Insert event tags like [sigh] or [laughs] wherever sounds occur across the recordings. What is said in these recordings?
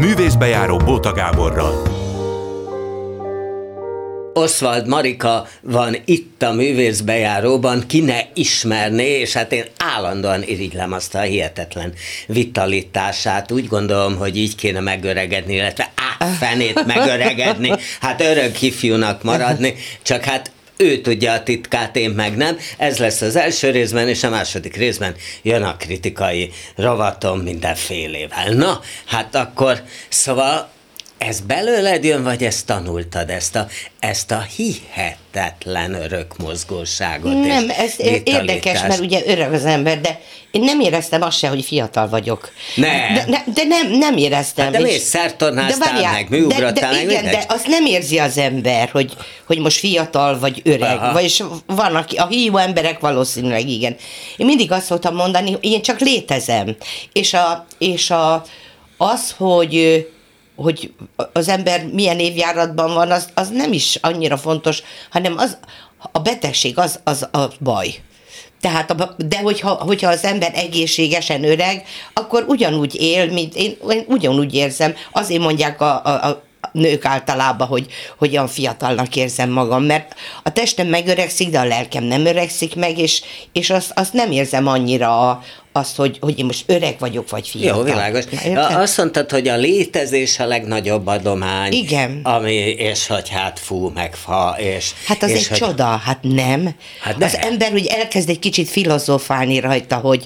Művészbejáró Bóta Gáborral. Oswald Marika van itt a művészbejáróban, ki ne ismerné, és hát én állandóan irigylem azt a hihetetlen vitalitását. Úgy gondolom, hogy így kéne megöregedni, illetve á, fenét megöregedni, hát örök ifjúnak maradni, csak hát ő tudja a titkát, én meg nem. Ez lesz az első részben, és a második részben jön a kritikai rovatom mindenfélével. Na, hát akkor, szóval ez belőled jön, vagy ezt tanultad, ezt a, ezt a hihetetlen örök mozgóságot? Nem, ez érdekes, mert ugye öreg az ember, de én nem éreztem azt se, hogy fiatal vagyok. Ne. De, de, de nem, nem éreztem. Hát de miért szertornáztál meg, műugrottál de, de, meg, Igen, mindegy? de azt nem érzi az ember, hogy, hogy most fiatal vagy öreg, Aha. vagyis van, aki, a hívó emberek valószínűleg igen. Én mindig azt szoktam mondani, hogy én csak létezem. És, a, és a, az, hogy hogy az ember milyen évjáratban van, az, az nem is annyira fontos, hanem az, a betegség az, az a baj. Tehát, a, de hogyha, hogyha az ember egészségesen öreg, akkor ugyanúgy él, mint én, én ugyanúgy érzem. Azért mondják a, a, a nők általában, hogy, hogy olyan fiatalnak érzem magam, mert a testem megöregszik, de a lelkem nem öregszik meg, és, és azt, azt nem érzem annyira a, azt, hogy, hogy én most öreg vagyok, vagy fiatal. Jó, világos. Érted? Azt mondtad, hogy a létezés a legnagyobb adomány. Igen. Ami, és hogy hát fú, meg fa, és... Hát az és egy hogy, csoda, hát nem. Hát az de. ember úgy elkezd egy kicsit filozofálni rajta, hogy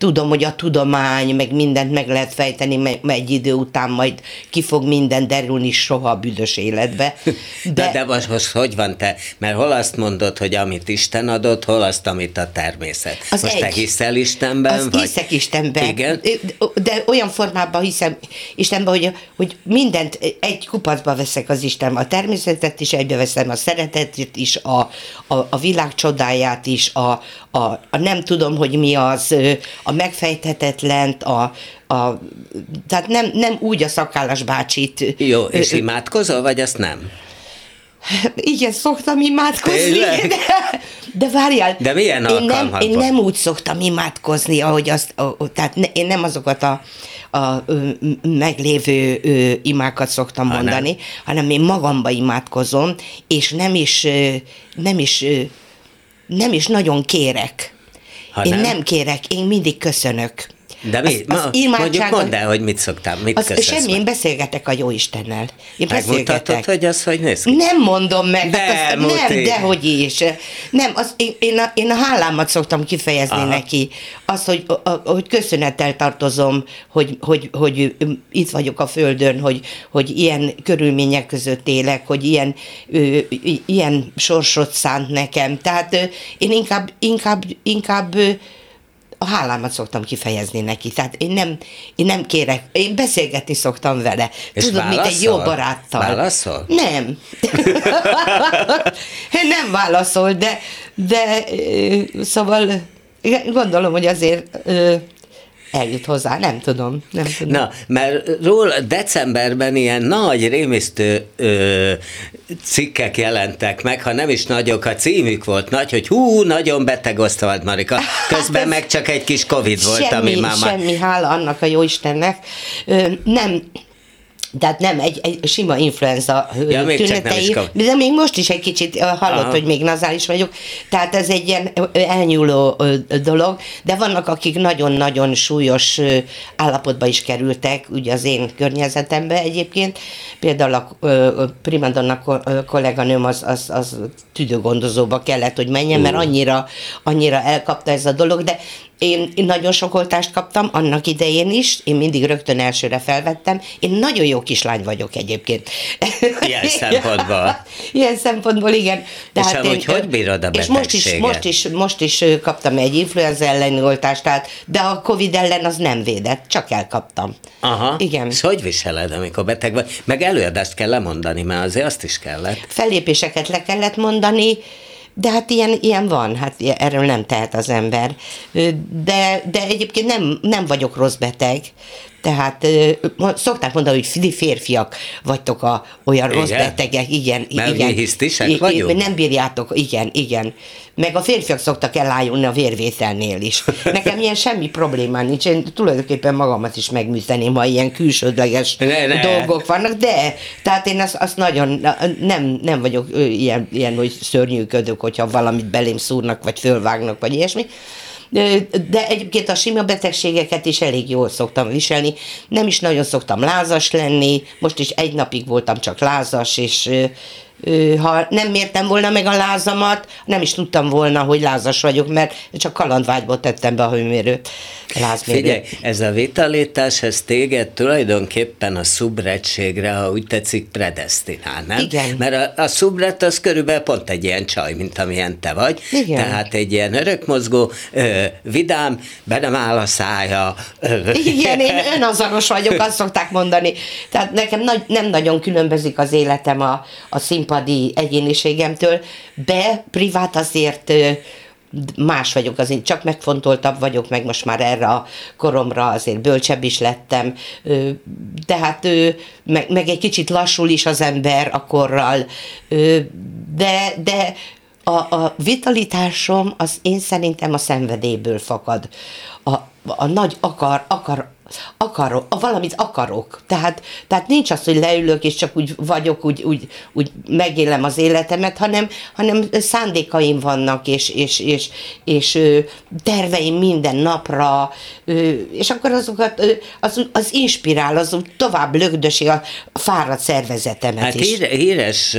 tudom, hogy a tudomány, meg mindent meg lehet fejteni, meg egy idő után majd ki fog minden derülni soha a büdös életbe. [laughs] De, de, de most, most hogy van te? Mert hol azt mondod, hogy amit Isten adott, hol azt, amit a természet. Az most egy. te hiszel Istenben? Az vagy? hiszek Istenben. Igen? De olyan formában hiszem Istenben, hogy, hogy mindent egy kupacba veszek az Isten, a természetet is egybe veszem, a szeretetet is, a, a, a világ csodáját is, a, a, a nem tudom, hogy mi az, a megfejthetetlent, a, a, tehát nem, nem úgy a szakállas bácsit. Jó, és imádkozol, vagy azt nem? igen, szoktam imádkozni, Tényleg? de, de várjál. De milyen én nem, én nem úgy szoktam imádkozni, ahogy azt, a- a- tehát ne, én nem azokat a, a meglévő ö, imákat szoktam Ha, nem. mondani, hanem én magamba imádkozom, és nem is, nem is, nem is nagyon kérek. Ha én nem? nem kérek, én mindig köszönök. De mi? Az- az Ma, mondjuk mondd el, hogy mit szoktál, mit Az, semmi, én beszélgetek a jó Istennel. Én Megmutatod, hogy az hogy néz ki? Nem mondom meg, De, hát azt, nem, dehogy is. Nem, az, én, én, a, én a hálámat szoktam kifejezni Aha. Neki. Az, hogy, a, hogy köszönettel tartozom, hogy, hogy, hogy itt vagyok a földön, hogy, hogy ilyen körülmények között élek, hogy ilyen, ö, ilyen sorsot szánt nekem. Tehát ö, én inkább, inkább, inkább ö, a hálámat szoktam kifejezni neki. Tehát én nem, én nem kérek, én beszélgetni szoktam vele. És Tudod, mint egy jó válaszol? baráttal. Válaszol? Nem. [laughs] nem válaszol, de, de szóval gondolom, hogy azért eljut hozzá, nem tudom. Nem tudom. Na, mert róla decemberben ilyen nagy, rémisztő ö, cikkek jelentek meg, ha nem is nagyok, a címük volt nagy, hogy hú, nagyon beteg Osztavad Marika. [laughs] Közben ez- meg csak egy kis Covid volt, semmi, ami már már... semmi, hála annak a jó Istennek. Ö, nem, tehát nem, egy, egy sima influenza Ja, még tünetei, de még most is egy kicsit hallott, Aha. hogy még nazális vagyok, tehát ez egy ilyen elnyúló dolog, de vannak, akik nagyon-nagyon súlyos állapotba is kerültek, ugye az én környezetembe egyébként, például a primadonna kolléganőm az, az, az tüdőgondozóba kellett, hogy menjen, mert annyira, annyira elkapta ez a dolog, de én, én nagyon sok oltást kaptam annak idején is, én mindig rögtön elsőre felvettem. Én nagyon jó kislány vagyok egyébként. Ilyen [laughs] szempontból. Ilyen szempontból, igen. És amúgy hogy bírod a És most is, most is, most is kaptam egy influenza elleni oltást, tehát, de a Covid ellen az nem védett, csak elkaptam. Aha. Igen. És hogy viseled, amikor beteg vagy? Meg előadást kell lemondani, mert azért azt is kellett. Fellépéseket le kellett mondani, de hát ilyen, ilyen van, hát erről nem tehet az ember. De, de egyébként nem, nem vagyok rossz beteg. Tehát szokták mondani, hogy ti férfiak vagytok a olyan igen? rossz betegek, igen, Mert igen. hisztisek vagyunk? Nem bírjátok, igen, igen. Meg a férfiak szoktak elájulni a vérvételnél is. Nekem ilyen semmi problémám nincs, én tulajdonképpen magamat is megműteném, ha ilyen külsődleges ne, ne. dolgok vannak, de tehát én azt, azt nagyon nem, nem vagyok ilyen, ilyen, hogy szörnyűködök, hogyha valamit belém szúrnak, vagy fölvágnak, vagy ilyesmi. De egyébként a sima betegségeket is elég jól szoktam viselni. Nem is nagyon szoktam lázas lenni, most is egy napig voltam csak lázas, és ha nem mértem volna meg a lázamat, nem is tudtam volna, hogy lázas vagyok, mert csak kalandvágyból tettem be a hőmérőt. Lázmérőt. Figyelj, ez a vitalitás, ez téged tulajdonképpen a szubretségre, ha úgy tetszik, predestinál, nem? Igen. Mert a, a szubret az körülbelül pont egy ilyen csaj, mint amilyen te vagy. Igen. Tehát egy ilyen örökmozgó, ö, vidám, be nem áll a szája. Ö. Igen, én önazonos vagyok, azt szokták mondani. Tehát nekem nagy, nem nagyon különbözik az életem a, a színpad színpadi egyéniségemtől, de privát azért más vagyok, azért csak megfontoltabb vagyok, meg most már erre a koromra azért bölcsebb is lettem, tehát meg, meg egy kicsit lassul is az ember a korral, de, de a, a vitalitásom az én szerintem a szenvedélyből fakad. A, a nagy akar, akar, akarok, valamit akarok. Tehát, tehát nincs az, hogy leülök, és csak úgy vagyok, úgy, úgy, úgy megélem az életemet, hanem, hanem szándékaim vannak, és, és, és, és, terveim minden napra, és akkor azokat, az, az inspirál, az tovább lögdösi a fáradt szervezetemet hát is. híres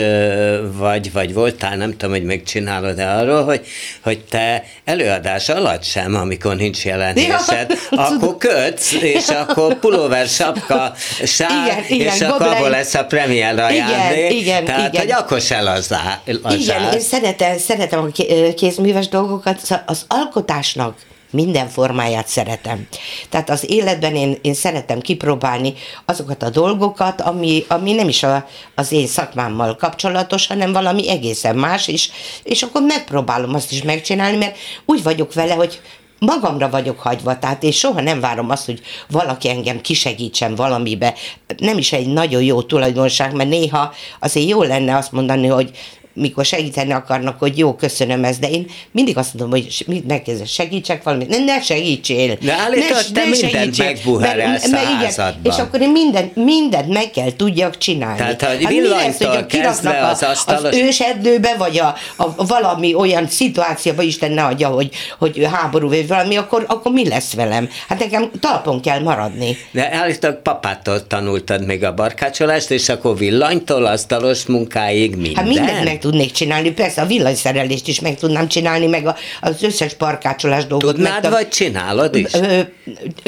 vagy, vagy voltál, nem tudom, hogy megcsinálod-e arról, hogy, hogy te előadás alatt sem, amikor nincs jelenésed, ja, [laughs] akkor kötsz, és és akkor pulóver, sapka, sár, igen, igen, és akkor abból lesz a premier ajándék. Igen, igen, Tehát, igen. hogy akkor se lazá, Igen, én szeretem, szeretem a kézműves dolgokat, az alkotásnak minden formáját szeretem. Tehát az életben én, én szeretem kipróbálni azokat a dolgokat, ami, ami nem is a, az én szakmámmal kapcsolatos, hanem valami egészen más, és, és akkor megpróbálom azt is megcsinálni, mert úgy vagyok vele, hogy magamra vagyok hagyva, tehát én soha nem várom azt, hogy valaki engem kisegítsen valamibe. Nem is egy nagyon jó tulajdonság, mert néha azért jó lenne azt mondani, hogy mikor segíteni akarnak, hogy jó, köszönöm ezt, de én mindig azt mondom, hogy megkezdesz, segítsek valamit, ne, ne segítsél. De állított, ne, te ne mindent megbuherelsz mert, mert, És akkor én mindent, mindent meg kell tudjak csinálni. Tehát, hogy hát mi lesz, hogy kezdve az asztalos... Az őserdőbe, vagy a, a, valami olyan szituációba, Isten ne adja, hogy, hogy háború vagy valami, akkor, akkor mi lesz velem? Hát nekem talpon kell maradni. De állítólag papától tanultad még a barkácsolást, és akkor villanytól, asztalos munkáig minden. Hát mindent tudnék csinálni, persze a villanyszerelést is meg tudnám csinálni, meg a, az összes parkácsolás dolgot. Tudnád, meg, vagy csinálod is?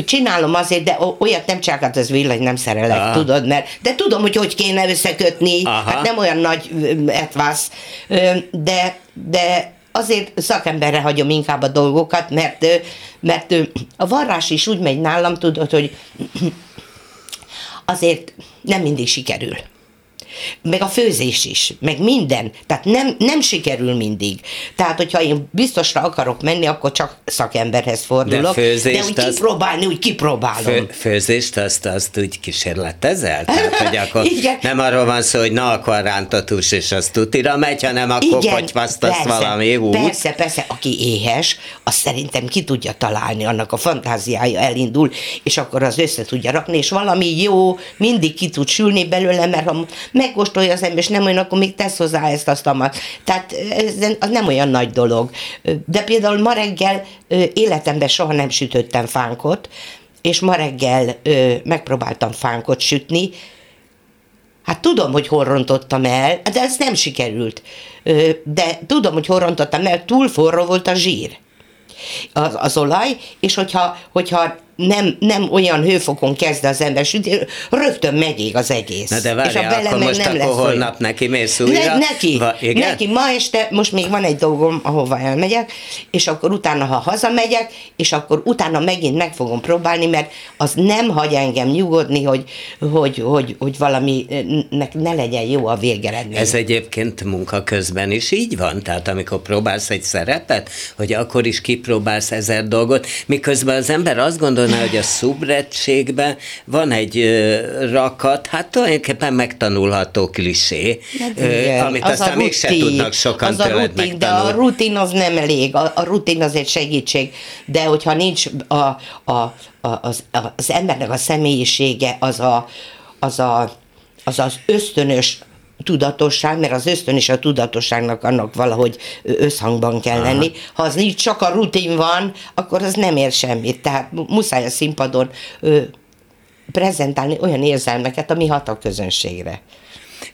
Csinálom azért, de olyat nem csak hát az villany nem szerelek, Aha. tudod, mert de tudom, hogy hogy kéne összekötni, Aha. hát nem olyan nagy etvász, de, de azért szakemberre hagyom inkább a dolgokat, mert, mert a varrás is úgy megy nálam, tudod, hogy [clears throat] azért nem mindig sikerül meg a főzés is, meg minden. Tehát nem, nem sikerül mindig. Tehát, hogyha én biztosra akarok menni, akkor csak szakemberhez fordulok. De, főzést de úgy azt, kipróbálni, úgy kipróbálom. Fő, főzést azt, azt úgy kísérletezel? [laughs] Tehát, hogy akkor Igen. nem arról van szó, hogy na, akkor rántott hús, és az tutira megy, hanem akkor azt valami út. Persze, persze, aki éhes, azt szerintem ki tudja találni, annak a fantáziája elindul, és akkor az össze tudja rakni, és valami jó mindig ki tud sülni belőle, mert ha megkóstolja az ember, és nem olyan, akkor még tesz hozzá ezt, azt, amat. Tehát ez nem olyan nagy dolog. De például ma reggel életemben soha nem sütöttem fánkot, és ma reggel megpróbáltam fánkot sütni, Hát tudom, hogy hol rontottam el, de ez nem sikerült. De tudom, hogy hol rontottam el, túl forró volt a zsír az, az olaj, és hogyha, hogyha nem, nem olyan hőfokon kezd az ember sütni, rögtön megég az egész. Na de várjál, és a akkor most nem akkor lesz holnap olyan. neki mész újra? Ne, neki, Va, igen? neki, ma este, most még van egy dolgom, ahova elmegyek, és akkor utána, ha hazamegyek, és akkor utána megint meg fogom próbálni, mert az nem hagy engem nyugodni, hogy, hogy, hogy, hogy valami ne legyen jó a végeredmény. Ez egyébként munka közben is így van? Tehát amikor próbálsz egy szerepet, hogy akkor is kipróbálsz ezer dolgot, miközben az ember azt gondol, gondolná, hogy a szubrettségben van egy rakat, hát tulajdonképpen megtanulható klisé, Hát igen, amit az aztán a mégse tudnak sokan az a rutin, de a megtanulni. rutin az nem elég, a, a rutin az egy segítség, de hogyha nincs a, a, a, az, az embernek a személyisége, az a, az, a, az, az ösztönös tudatosság, mert az ösztön és a tudatosságnak annak valahogy összhangban kell Aha. lenni. Ha az nincs, csak a rutin van, akkor az nem ér semmit. Tehát mu- muszáj a színpadon ö, prezentálni olyan érzelmeket, ami hat a közönségre.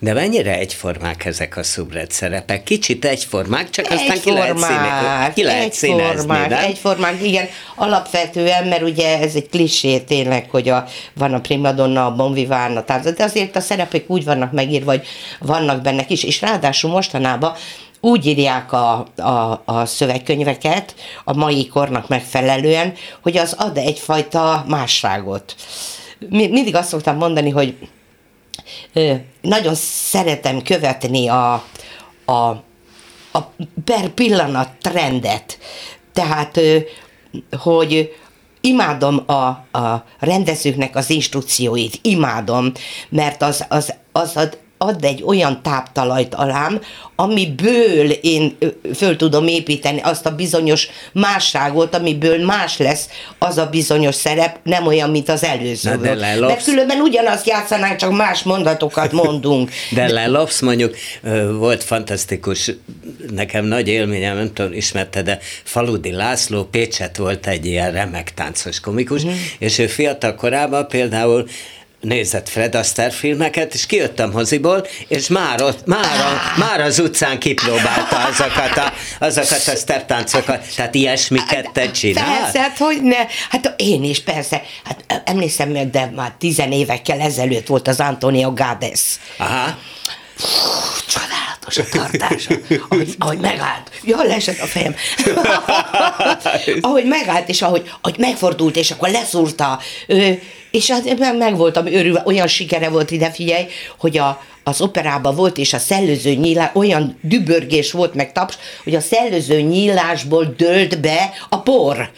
De mennyire egyformák ezek a szubret szerepek? Kicsit egyformák, csak aztán ki lehet, színe, ki lehet színezni, egyformák, nem? egyformák, igen, alapvetően, mert ugye ez egy klisé tényleg, hogy a, van a primadonna, a bonviván, a tánc, de azért a szerepek úgy vannak megírva, hogy vannak benne is, és ráadásul mostanában úgy írják a, a, a szövegkönyveket a mai kornak megfelelően, hogy az ad egyfajta másságot. Mi- Mindig azt szoktam mondani, hogy nagyon szeretem követni a, a, a per pillanat trendet. Tehát, hogy imádom a, a rendezőknek az instrukcióit, imádom, mert az, az, az ad, ad egy olyan táptalajt alám, amiből én föl tudom építeni azt a bizonyos másságot, amiből más lesz az a bizonyos szerep, nem olyan, mint az előző. De lelopsz. Mert különben ugyanazt játszanánk, csak más mondatokat mondunk. [laughs] De lelopsz mondjuk, volt fantasztikus, nekem nagy élményem, nem tudom, ismerte, de Faludi László Pécset volt egy ilyen remek táncos komikus, Mhm. és ő fiatal korában például nézett Fred Astaire filmeket, és kijöttem hoziból, és már, ott, már, a, már az utcán kipróbálta azokat a, azokat a steptáncokat. Tehát ilyesmiket te csinálsz? Persze, hát hogy ne. Hát én is, persze. Hát emlékszem meg, de már tizen évekkel ezelőtt volt az Antonio Gades. Aha. Csodálatos a tartása. Ahogy, ahogy megállt. Jól leesett a fejem. [laughs] ahogy megállt, és ahogy, ahogy megfordult, és akkor leszúrta. Ö, és hát meg, voltam örülve, olyan sikere volt ide, figyelj, hogy a, az operában volt, és a szellőző nyílás, olyan dübörgés volt meg taps, hogy a szellőző nyílásból dőlt be a por. [laughs]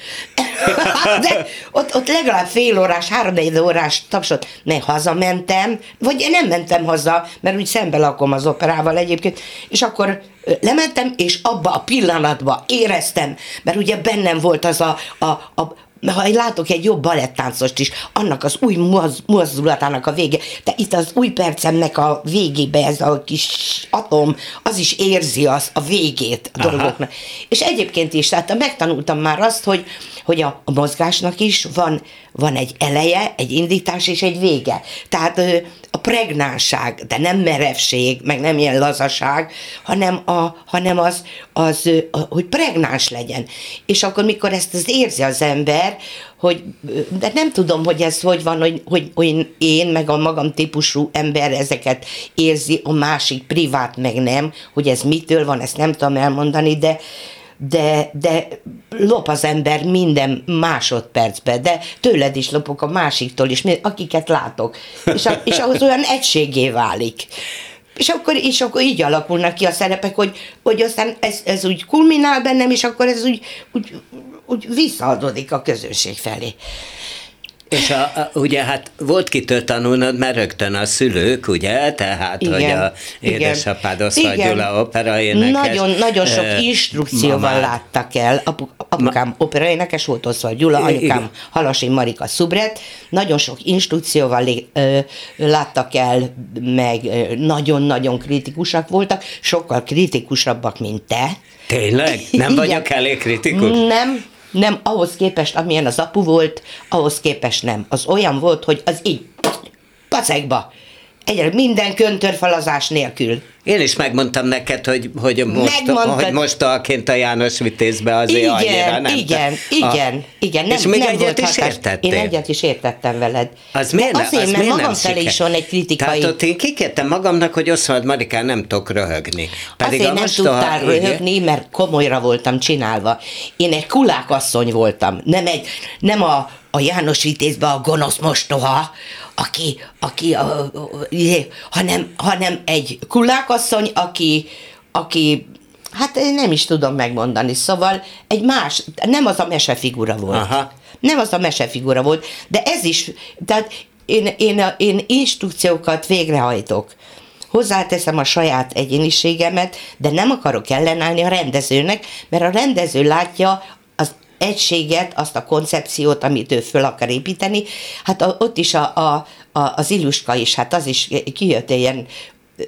De ott, ott legalább fél órás, három órás tapsot, meg hazamentem, vagy nem mentem haza, mert úgy szembe lakom az operával egyébként, és akkor lementem, és abba a pillanatba éreztem, mert ugye bennem volt az a, a, a ha én látok egy jobb balettáncost is, annak az új moz, mozdulatának a vége, de itt az új percemnek a végébe ez a kis atom, az is érzi az a végét a Aha. dolgoknak. És egyébként is, tehát megtanultam már azt, hogy, hogy a, mozgásnak is van, van egy eleje, egy indítás és egy vége. Tehát a pregnánság, de nem merevség, meg nem ilyen lazaság, hanem, a, hanem az, az hogy pregnáns legyen. És akkor, mikor ezt az érzi az ember, hogy, de nem tudom, hogy ez hogy van, hogy, hogy, hogy én, meg a magam típusú ember ezeket érzi, a másik privát meg nem, hogy ez mitől van, ezt nem tudom elmondani, de, de, de lop az ember minden másodpercben, de tőled is lopok a másiktól is, akiket látok, és, a, és ahhoz olyan egységé válik. És akkor, és akkor így alakulnak ki a szerepek, hogy, hogy aztán ez, ez úgy kulminál bennem, és akkor ez úgy, úgy, úgy visszaadódik a közönség felé. És a, a, ugye hát volt kitől tanulnod, mert rögtön a szülők, ugye? Tehát, Igen, hogy a édesapád Igen. Gyula operaénekes. Nagyon, nagyon sok ö, instrukcióval mamád. láttak el. Apu, apukám operaénekes volt Oszval Gyula, anyukám igen. Halasi Marika Szubret. Nagyon sok instrukcióval lé- ö, láttak el, meg nagyon-nagyon kritikusak voltak, sokkal kritikusabbak, mint te. Tényleg? Nem [laughs] Igen. vagyok elég kritikus? Nem, nem, ahhoz képest, amilyen az apu volt, ahhoz képest nem. Az olyan volt, hogy az így, pacekba. Egyre minden köntörfalazás nélkül. Én is megmondtam neked, hogy, hogy most, Megmondtad. hogy most alként a János Vitézbe azért Igen, annyira nem. igen, igen, igen. Nem, és még nem egyet volt is hatás. értettél? Én egyet is értettem veled. Az miért, De ne- azért, az mert magam nem felé is van egy kritikai... Tehát ott én kikértem magamnak, hogy Oszvald Marikán nem tudok röhögni. Pedig Azért a nem tudtál igen. röhögni, mert komolyra voltam csinálva. Én egy kulákasszony voltam, nem, egy, nem a, a János Vitézbe a gonosz mostoha, aki, aki a, a, a, hanem, hanem egy kulákasszony, aki, aki Hát én nem is tudom megmondani, szóval egy más, nem az a mesefigura volt. Aha. nem az a mesefigura volt, de ez is, tehát én, én, én instrukciókat végrehajtok hozzáteszem a saját egyéniségemet, de nem akarok ellenállni a rendezőnek, mert a rendező látja egységet, azt a koncepciót, amit ő föl akar építeni. Hát a, ott is a, a, a, az Iluska is, hát az is kijött ilyen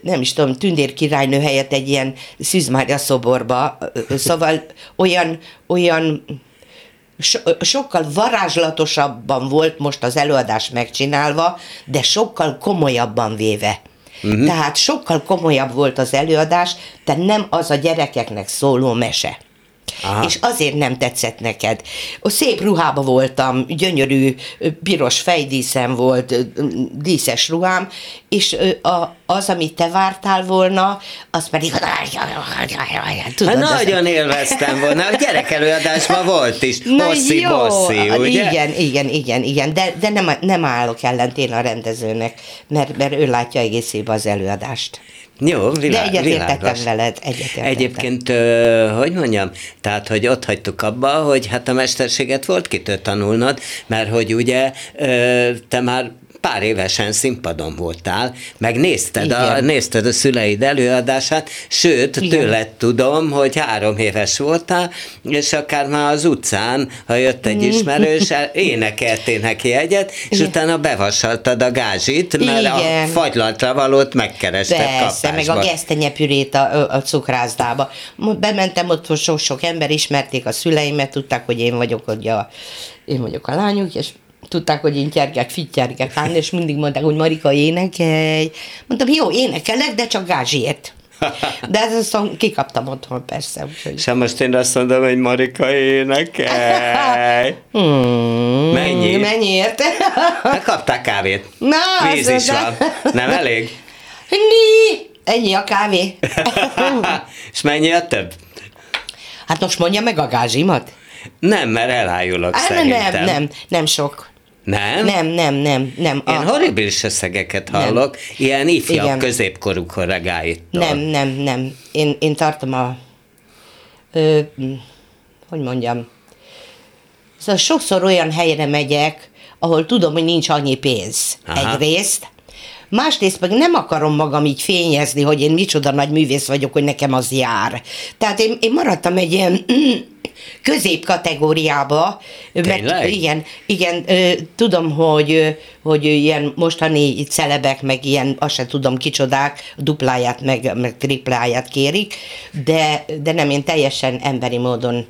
nem is tudom, Tündér királynő helyett egy ilyen Szűzmárja szoborba, szóval olyan, olyan so, sokkal varázslatosabban volt most az előadás megcsinálva, de sokkal komolyabban véve. Uh-huh. Tehát sokkal komolyabb volt az előadás, tehát nem az a gyerekeknek szóló mese. Aha. És azért nem tetszett neked. A szép ruhába voltam, gyönyörű piros fejdíszem volt, díszes ruhám, és a, az, amit te vártál volna, az pedig... Tudod, hát nagyon élveztem volna, a gyerekelőadásban [laughs] volt is, hosszi bosszi, ugye? Igen, igen, igen, igen, de, de nem, nem állok ellentén a rendezőnek, mert, mert ő látja egész évben az előadást. Jó, világ, De egyetértettem veled, egyetértettem. Egyébként, ö, hogy mondjam, tehát, hogy ott hagytuk abba, hogy hát a mesterséget volt kitől tanulnod, mert hogy ugye ö, te már pár évesen színpadon voltál, meg nézted, a, nézted a szüleid előadását, sőt, Igen. tőled tudom, hogy három éves voltál, és akár már az utcán, ha jött egy mm. ismerős, [laughs] énekeltél neki egyet, és Igen. utána bevasaltad a gázsit, mert Igen. a fagylaltra valót megkerested Persze, kapásba. meg a gesztenyepürét a, a cukrászdába. Bementem ott, sok-sok ember ismerték a szüleimet, tudták, hogy én vagyok, hogy a, én vagyok a lányuk, és tudták, hogy én gyergek, fittyergek állni, és mindig mondták, hogy Marika énekelj. Mondtam, jó, énekelek, de csak gázsért. De ez aztán kikaptam otthon persze. Úgyhogy... És most én azt mondom, hogy Marika énekelj. [laughs] Hmm, Mennyi? Mennyiért? Megkapták kávét. Na, Víz is van. Nem elég? Ni. Ennyi a kávé. [laughs] És mennyi a több? Hát most mondja meg a gázsimat. Nem, mert elájulok Á, szerintem. Nem, nem, nem sok. Nem? Nem, nem, nem. nem. Én a... horribilis összegeket hallok, nem. ilyen ifjabb, Igen. középkorú kollégáitól. Nem, nem, nem. Én, én tartom a... Ö, hogy mondjam... Szóval sokszor olyan helyre megyek, ahol tudom, hogy nincs annyi pénz. Aha. Egyrészt. Másrészt meg nem akarom magam így fényezni, hogy én micsoda nagy művész vagyok, hogy nekem az jár. Tehát én, én maradtam egy ilyen középkategóriába. Mert, igen, igen, tudom, hogy, hogy ilyen mostani celebek, meg ilyen, azt sem tudom kicsodák, dupláját, meg, meg tripláját kérik, de, de nem, én teljesen emberi módon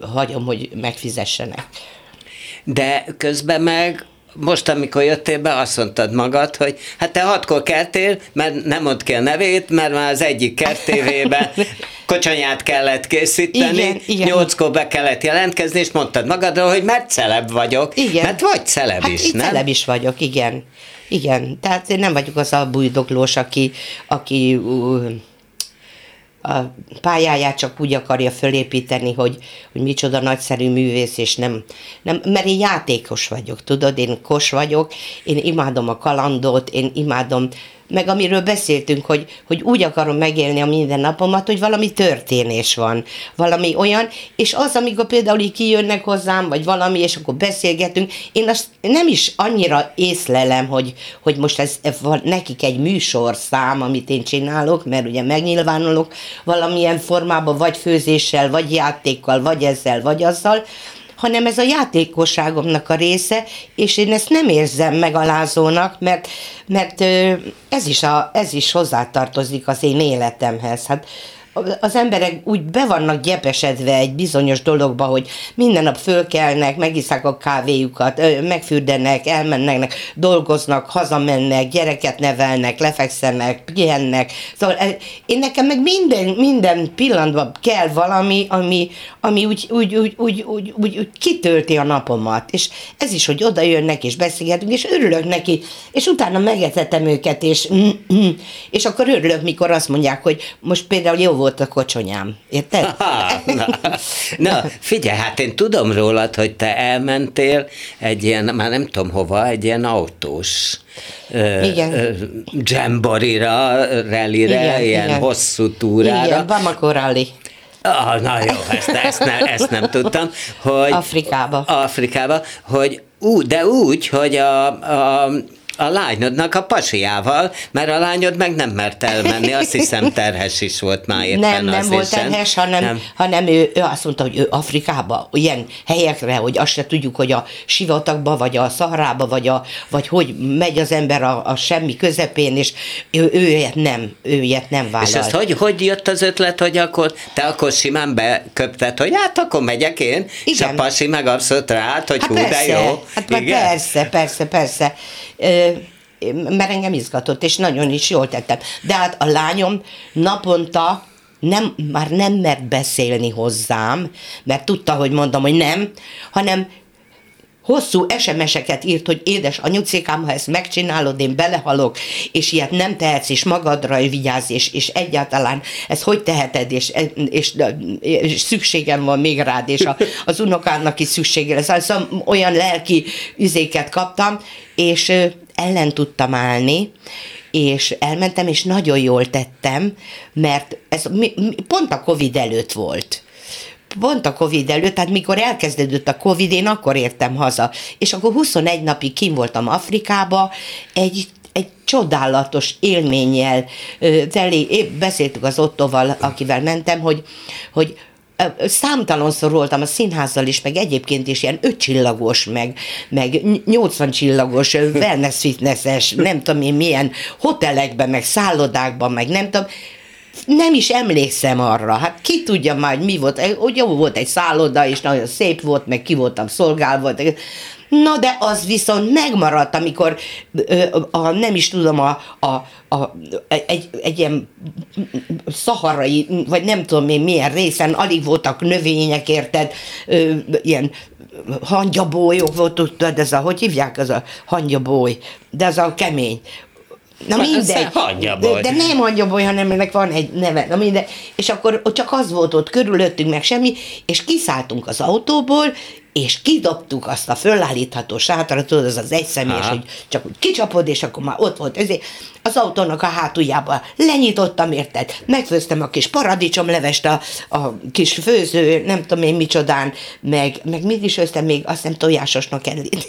hagyom, hogy megfizessenek. De közben meg most, amikor jöttél be, azt mondtad magad, hogy hát te hatkor keltél, mert nem mond ki a nevét, mert már az egyik kertévében [laughs] kocsonyát kellett készíteni, igen, igen. nyolckor be kellett jelentkezni, és mondtad magadról, hogy mert celeb vagyok. Igen. Mert vagy celeb hát is, nem? celeb is vagyok, igen. Igen, tehát én nem vagyok az a bújdoglós, aki, aki uh, a pályáját csak úgy akarja fölépíteni, hogy, hogy micsoda nagyszerű művész, és nem, nem, mert én játékos vagyok, tudod, én kos vagyok, én imádom a kalandot, én imádom meg amiről beszéltünk, hogy, hogy úgy akarom megélni a mindennapomat, hogy valami történés van, valami olyan, és az, amikor például így kijönnek hozzám, vagy valami, és akkor beszélgetünk, én azt nem is annyira észlelem, hogy, hogy most ez van nekik egy műsorszám, amit én csinálok, mert ugye megnyilvánulok valamilyen formában, vagy főzéssel, vagy játékkal, vagy ezzel, vagy azzal, hanem ez a játékosságomnak a része, és én ezt nem érzem megalázónak, mert, mert ez is, a, ez is hozzátartozik az én életemhez. Hát az emberek úgy be vannak gyepesedve egy bizonyos dologba, hogy minden nap fölkelnek, megiszák a kávéjukat, megfürdenek, elmennek, dolgoznak, hazamennek, gyereket nevelnek, lefekszenek, pihennek. Szóval én nekem meg minden, minden pillanatban kell valami, ami, ami úgy, úgy, úgy, úgy, úgy, úgy, úgy kitölti a napomat. És ez is, hogy oda jönnek és beszélgetünk, és örülök neki, és utána megetetem őket, és, és akkor örülök, mikor azt mondják, hogy most például jó volt volt a kocsonyám. Érted? [laughs] na, na, figyelj, hát én tudom rólad, hogy te elmentél egy ilyen, már nem tudom hova, egy ilyen autós igen. jamborira, rallire, igen, ilyen igen. hosszú túrára. Igen, Bamako rally. Ah, na jó, ezt, ezt, nem, ezt nem tudtam. Hogy Afrikába. Afrikába, hogy ú, de úgy, hogy a, a a lányodnak a pasiával, mert a lányod meg nem mert elmenni, azt hiszem terhes is volt már éppen Nem, nem az volt sem. terhes, hanem, Nem. hanem ő, ő azt mondta, hogy ő Afrikába, ilyen helyekre, hogy azt se tudjuk, hogy a sivatagba, vagy a szaharába, vagy, a, vagy hogy megy az ember a, a semmi közepén, és ő, ő ilyet nem, ő ilyet nem vállal. És azt hogy, hogy jött az ötlet, hogy akkor te akkor simán beköpted, hogy hát akkor megyek én, és a Igen. pasi meg abszolút ráállt, hogy Hát hú, persze, de jó. hát már persze, persze, persze. Mert engem izgatott, és nagyon is jól tettem. De hát a lányom naponta nem, már nem mert beszélni hozzám, mert tudta, hogy mondom, hogy nem, hanem hosszú SMS-eket írt, hogy édes anyucikám, ha ezt megcsinálod, én belehalok, és ilyet nem tehetsz, és magadra vigyázz, és, és egyáltalán ezt hogy teheted, és, és, és szükségem van még rád, és a, [laughs] az unokának is szüksége lesz. Szóval olyan lelki üzéket kaptam, és ellen tudtam állni, és elmentem, és nagyon jól tettem, mert ez mi, mi, pont a Covid előtt volt pont a Covid előtt, tehát mikor elkezdődött a Covid, én akkor értem haza. És akkor 21 napig kim voltam Afrikába, egy egy csodálatos élménnyel teli, beszéltük az Ottoval, akivel mentem, hogy, hogy ö, számtalanszor voltam a színházzal is, meg egyébként is ilyen ötcsillagos, meg, meg 80 csillagos, wellness fitnesses, nem tudom én milyen hotelekben, meg szállodákban, meg nem tudom, nem is emlékszem arra. Hát ki tudja már, mi volt. Jó volt egy szálloda, és nagyon szép volt, meg ki voltam szolgálva. Na de az viszont megmaradt, amikor ö, a, nem is tudom, a, a, a, egy, egy ilyen szaharai, vagy nem tudom én milyen részen, alig voltak növények, érted, ö, ilyen hangyabólyok volt, tudod, ez a, hogy hívják, az a hangyabóly, de az a kemény. Na mindegy. De, de nem hangyaboly, hanem ennek van egy neve. Na mindegy. És akkor ott csak az volt ott körülöttünk, meg semmi, és kiszálltunk az autóból, és kidobtuk azt a fölállítható sátrat, tudod, az az egyszemélyes, Aha. hogy csak úgy kicsapod, és akkor már ott volt. Ezért az autónak a hátuljába lenyitottam, érted? Megfőztem a kis paradicsomlevest, a, a kis főző, nem tudom én micsodán, meg, meg mit is főztem még, azt nem tojásosnak kellett.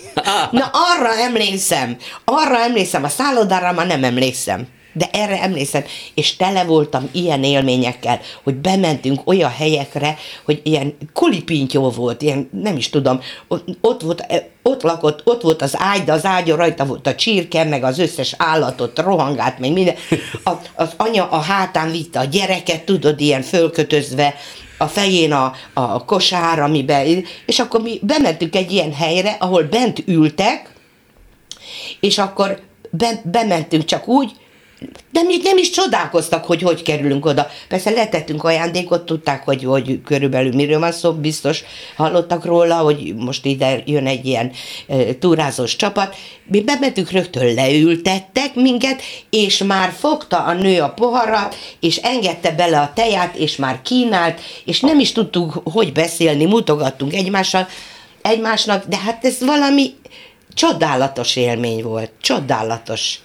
Na arra emlékszem, arra emlékszem, a szállodára már nem emlékszem. De erre emlékszem, és tele voltam ilyen élményekkel, hogy bementünk olyan helyekre, hogy ilyen kulipintyó volt, ilyen, nem is tudom, ott, volt, ott lakott, ott volt az ágy, de az ágyon rajta volt a csirke, meg az összes állatot, rohangált, meg minden. A, az anya a hátán vitte a gyereket, tudod, ilyen fölkötözve, a fején a, a kosár, amiben, és akkor mi bementünk egy ilyen helyre, ahol bent ültek, és akkor be, bementünk csak úgy, még nem is csodálkoztak, hogy hogy kerülünk oda. Persze letettünk ajándékot, tudták, hogy, hogy körülbelül miről van szó, biztos hallottak róla, hogy most ide jön egy ilyen e, túrázós csapat. Mi bementünk, rögtön leültettek minket, és már fogta a nő a poharat, és engedte bele a teját, és már kínált, és nem is tudtuk, hogy beszélni, mutogattunk egymással, egymásnak, de hát ez valami csodálatos élmény volt, csodálatos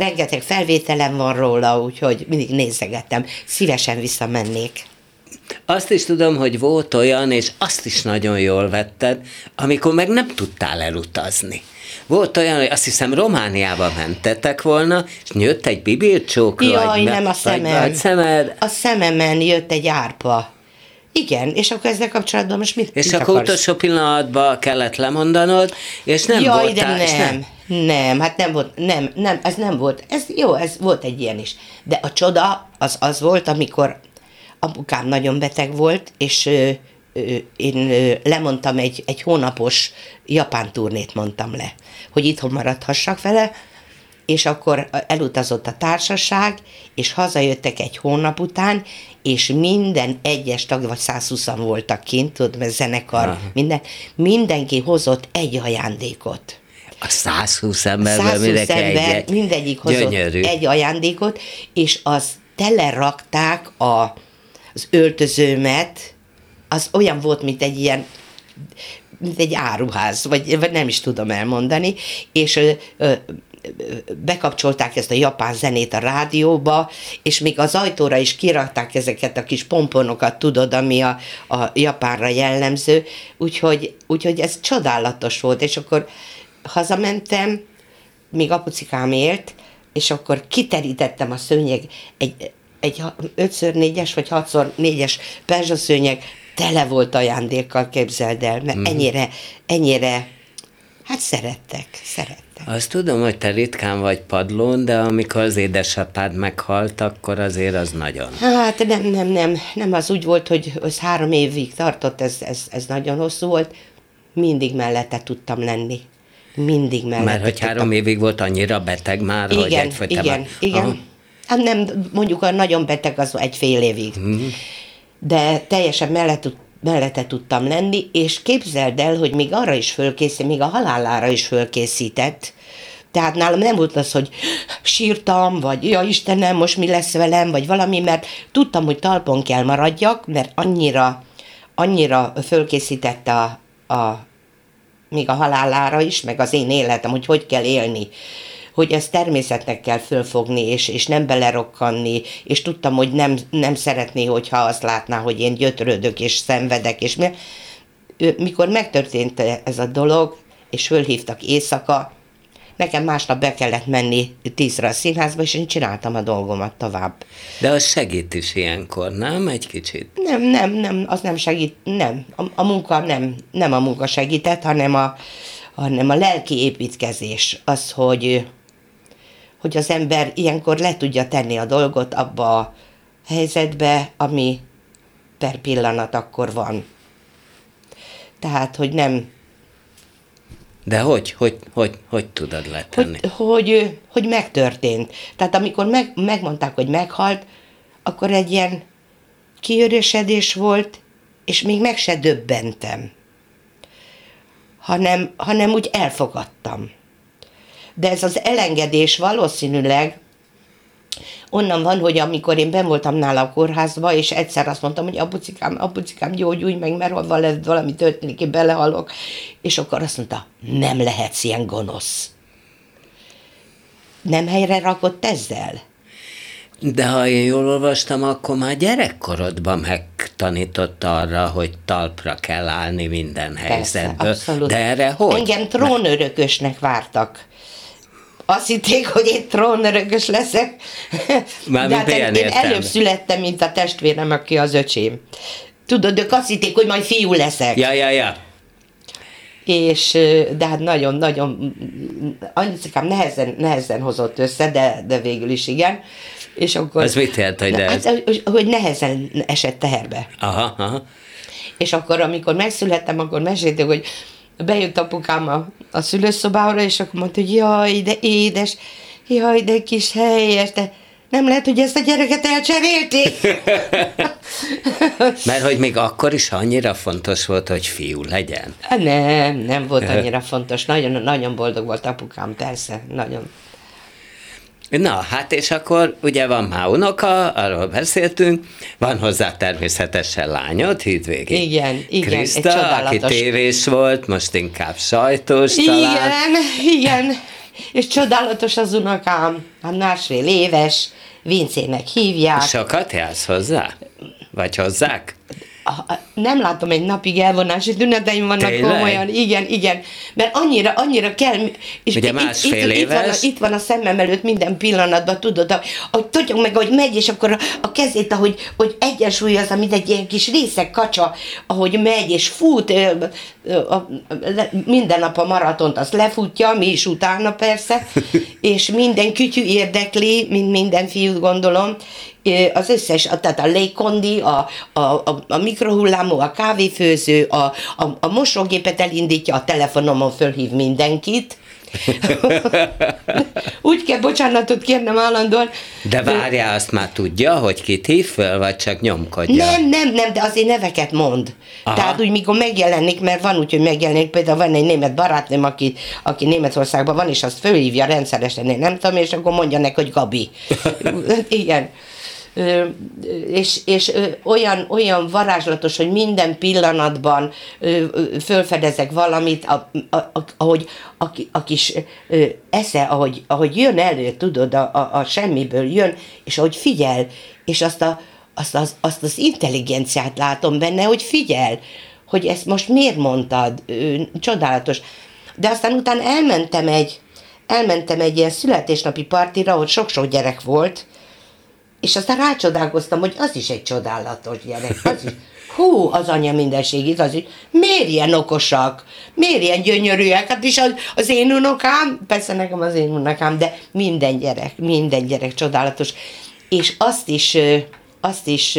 rengeteg felvételem van róla, úgyhogy mindig nézegettem. Szívesen visszamennék. Azt is tudom, hogy volt olyan, és azt is nagyon jól vetted, amikor meg nem tudtál elutazni. Volt olyan, hogy azt hiszem Romániába mentetek volna, és jött egy bibircsók, Jaj, vagy, nem a vagy- szemem. vagy szemed, A szememen jött egy árpa. Igen, és akkor ezzel kapcsolatban most mit és mit akkor akarsz? utolsó pillanatban kellett lemondanod, és nem Jaj, voltál, de és nem. Nem, hát nem volt, nem, nem, ez nem volt. Ez jó, ez volt egy ilyen is. De a csoda az az volt, amikor apukám nagyon beteg volt, és ö, ö, én ö, lemondtam egy, egy hónapos japán turnét mondtam le, hogy itthon maradhassak vele, és akkor elutazott a társaság, és hazajöttek egy hónap után, és minden egyes tag, vagy 120 voltak kint, tudod, mert zenekar, Aha. minden, mindenki hozott egy ajándékot. A 120 emberből 120 mindenki ember, egyet. mindegyik hozott Gyönyörű. egy ajándékot, és az telerakták a, az öltözőmet, az olyan volt, mint egy ilyen mint egy áruház, vagy, vagy nem is tudom elmondani, és ö, ö, bekapcsolták ezt a japán zenét a rádióba, és még az ajtóra is kirakták ezeket a kis pomponokat, tudod, ami a, a japánra jellemző, úgyhogy, úgyhogy ez csodálatos volt, és akkor hazamentem, még apucikám élt, és akkor kiterítettem a szőnyeg, egy, egy 5x4-es vagy 6x4-es perzsaszőnyeg tele volt ajándékkal, képzeld el, mert mm. ennyire, ennyire, hát szerettek, szerettek. Azt tudom, hogy te ritkán vagy padlón, de amikor az édesapád meghalt, akkor azért az nagyon. Hát nem, nem, nem, nem, az úgy volt, hogy az három évig tartott, ez, ez, ez nagyon hosszú volt, mindig mellette tudtam lenni. Mindig mellette Mert hogy tudtam. három évig volt annyira beteg már, igen, hogy egyfolytában... Igen, igen, Aha. Hát nem, mondjuk a nagyon beteg az egy fél évig. Mm. De teljesen mellett, mellette tudtam lenni, és képzeld el, hogy még arra is fölkészít, még a halálára is fölkészített, tehát nálam nem volt az, hogy sírtam, vagy ja Istenem, most mi lesz velem, vagy valami, mert tudtam, hogy talpon kell maradjak, mert annyira, annyira fölkészítette a, a, még a halálára is, meg az én életem, hogy hogy kell élni hogy ezt természetnek kell fölfogni, és, és nem belerokkanni, és tudtam, hogy nem, nem szeretné, hogyha azt látná, hogy én gyötrődök, és szenvedek, és mi, mikor megtörtént ez a dolog, és fölhívtak éjszaka, nekem másnap be kellett menni tízre a színházba, és én csináltam a dolgomat tovább. De az segít is ilyenkor, nem? Egy kicsit? Nem, nem, nem, az nem segít, nem. A, a munka nem, nem a munka segített, hanem a, hanem a lelki építkezés. Az, hogy, hogy az ember ilyenkor le tudja tenni a dolgot abba a helyzetbe, ami per pillanat akkor van. Tehát, hogy nem... De hogy? Hogy, hogy, hogy tudod letenni? Hogy, hogy, hogy megtörtént. Tehát amikor meg, megmondták, hogy meghalt, akkor egy ilyen kiörösedés volt, és még meg se döbbentem, hanem, hanem úgy elfogadtam de ez az elengedés valószínűleg onnan van, hogy amikor én ben voltam nála a kórházba, és egyszer azt mondtam, hogy apucikám, apucikám, gyógyulj meg, mert valami történik, én belehalok, és akkor azt mondta, nem lehetsz ilyen gonosz. Nem helyre rakott ezzel? De ha én jól olvastam, akkor már gyerekkorodban megtanított arra, hogy talpra kell állni minden helyzetből. Persze, abszolút. De erre hogy? Engem trónörökösnek vártak azt hitték, hogy én trónörökös leszek. Már De hát én értem. előbb születtem, mint a testvérem, aki az öcsém. Tudod, ők azt hitték, hogy majd fiú leszek. Ja, ja, ja. És, de hát nagyon-nagyon, anyucikám nehezen, nehezen hozott össze, de, de végül is igen. És akkor, Ez mit jelent, hogy, de ez? Hát, hogy nehezen esett teherbe. Aha, aha. És akkor, amikor megszülettem, akkor mesélték, hogy bejött apukám a, a szülőszobára, és akkor mondta, hogy jaj, de édes, jaj, de kis helyes, de nem lehet, hogy ezt a gyereket elcserélték. [laughs] Mert hogy még akkor is annyira fontos volt, hogy fiú legyen. Nem, nem volt annyira fontos. Nagyon, nagyon boldog volt apukám, persze, nagyon. Na, hát és akkor ugye van már unoka, arról beszéltünk, van hozzá természetesen lányod, hídvégi. Igen, igen, Krista, egy csodálatos. aki tévés volt, most inkább sajtós igen, talán. Igen, igen, és csodálatos az unokám, hát másfél éves, Vincének hívják. Sokat jársz hozzá? Vagy hozzák? Nem látom egy napig elvonási tüneteim vannak Tényleg? komolyan, igen, igen, mert annyira, annyira kell, és Ugye itt, itt, éves. Itt van, a, itt van a szemem előtt minden pillanatban, tudod, hogy tudjuk meg, hogy megy, és akkor a, a kezét, ahogy hogy egyensúlyozza, mint egy ilyen kis részek kacsa, ahogy megy, és fut, minden nap a maratont azt lefutja, mi is utána persze, [laughs] és minden kütyű érdekli, mint minden fiút gondolom, az összes, tehát a légkondi, a, a, a, a mikrohullámú, a kávéfőző, a, a, a mosógépet elindítja, a telefonomon fölhív mindenkit, [laughs] Úgy kell bocsánatot kérnem állandóan. De várjál, azt már tudja, hogy kit hív föl, vagy csak nyomkodja? Nem, nem, nem, de azért neveket mond. Aha. Tehát úgy, mikor megjelenik, mert van úgy, hogy megjelenik, például van egy német barátnőm, aki, aki Németországban van, és azt fölhívja rendszeresen, én nem tudom, és akkor mondja neki, hogy Gabi. [laughs] Igen és, és olyan, olyan varázslatos, hogy minden pillanatban fölfedezek valamit, ahogy a, a kis esze, ahogy, ahogy jön elő, tudod, a, a, a semmiből jön, és ahogy figyel, és azt, a, azt, az, azt az intelligenciát látom benne, hogy figyel, hogy ezt most miért mondtad, csodálatos. De aztán utána elmentem egy, elmentem egy ilyen születésnapi partira, ahol sok-sok gyerek volt, és aztán rácsodálkoztam, hogy az is egy csodálatos gyerek. Az is, hú, az anya mindenség, az is, miért ilyen okosak, miért ilyen gyönyörűek, hát is az, az én unokám, persze nekem az én unokám, de minden gyerek, minden gyerek csodálatos. És azt is, azt is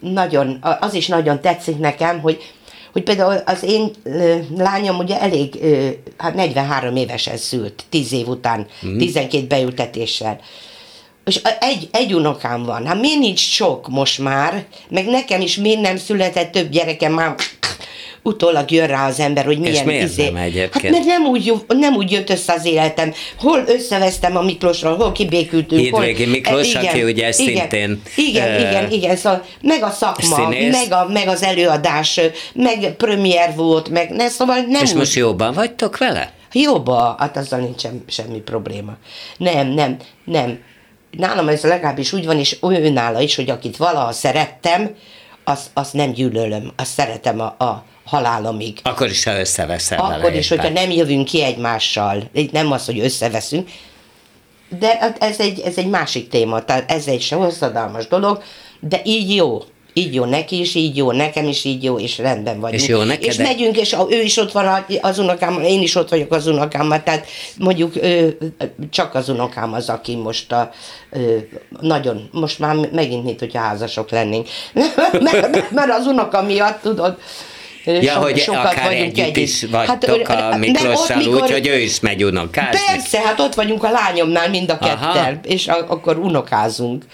nagyon, az is nagyon tetszik nekem, hogy hogy például az én lányom ugye elég, hát 43 évesen szült, 10 év után, mm. 12 beültetéssel. És egy, egy unokám van. Hát miért nincs sok most már? Meg nekem is miért nem született több gyerekem már utólag jön rá az ember, hogy milyen És miért izé. nem egyébként? Hát mert nem úgy, nem úgy jött össze az életem. Hol összevesztem a Miklósról, hol kibékültünk. Hidvégi hol... Miklós, igen, aki ugye igen, szintén... Igen, uh, igen, igen, szóval meg a szakma, meg, a, meg az előadás, meg premier volt, meg ne, szóval nem És úgy... most jobban vagytok vele? Jobban, hát azzal nincsen semmi probléma. Nem, nem, nem. Nálam ez legalábbis úgy van, és ő nála is, hogy akit valaha szerettem, azt, azt nem gyűlölöm, azt szeretem a, a halálomig. Akkor is, ha összeveszel Akkor vele is, hogyha nem jövünk ki egymással, nem az, hogy összeveszünk, de ez egy, ez egy másik téma, tehát ez egy se hosszadalmas dolog, de így jó így jó neki is, így jó nekem is, így jó, és rendben vagyunk. És jó neked? És megyünk, és ő is ott van az unokámmal, én is ott vagyok az unokámmal, tehát mondjuk csak az unokám az, aki most a, nagyon, most már megint mint, hogyha házasok lennénk. [laughs] mert, mert az unoka miatt, tudod, Ja, so, hogy sokat akár vagyunk együtt is vagytok hát, a Miklossal mikor... úgy, hogy ő is megy unokázni. Persze, hát ott vagyunk a lányomnál mind a ketten, és a, akkor unokázunk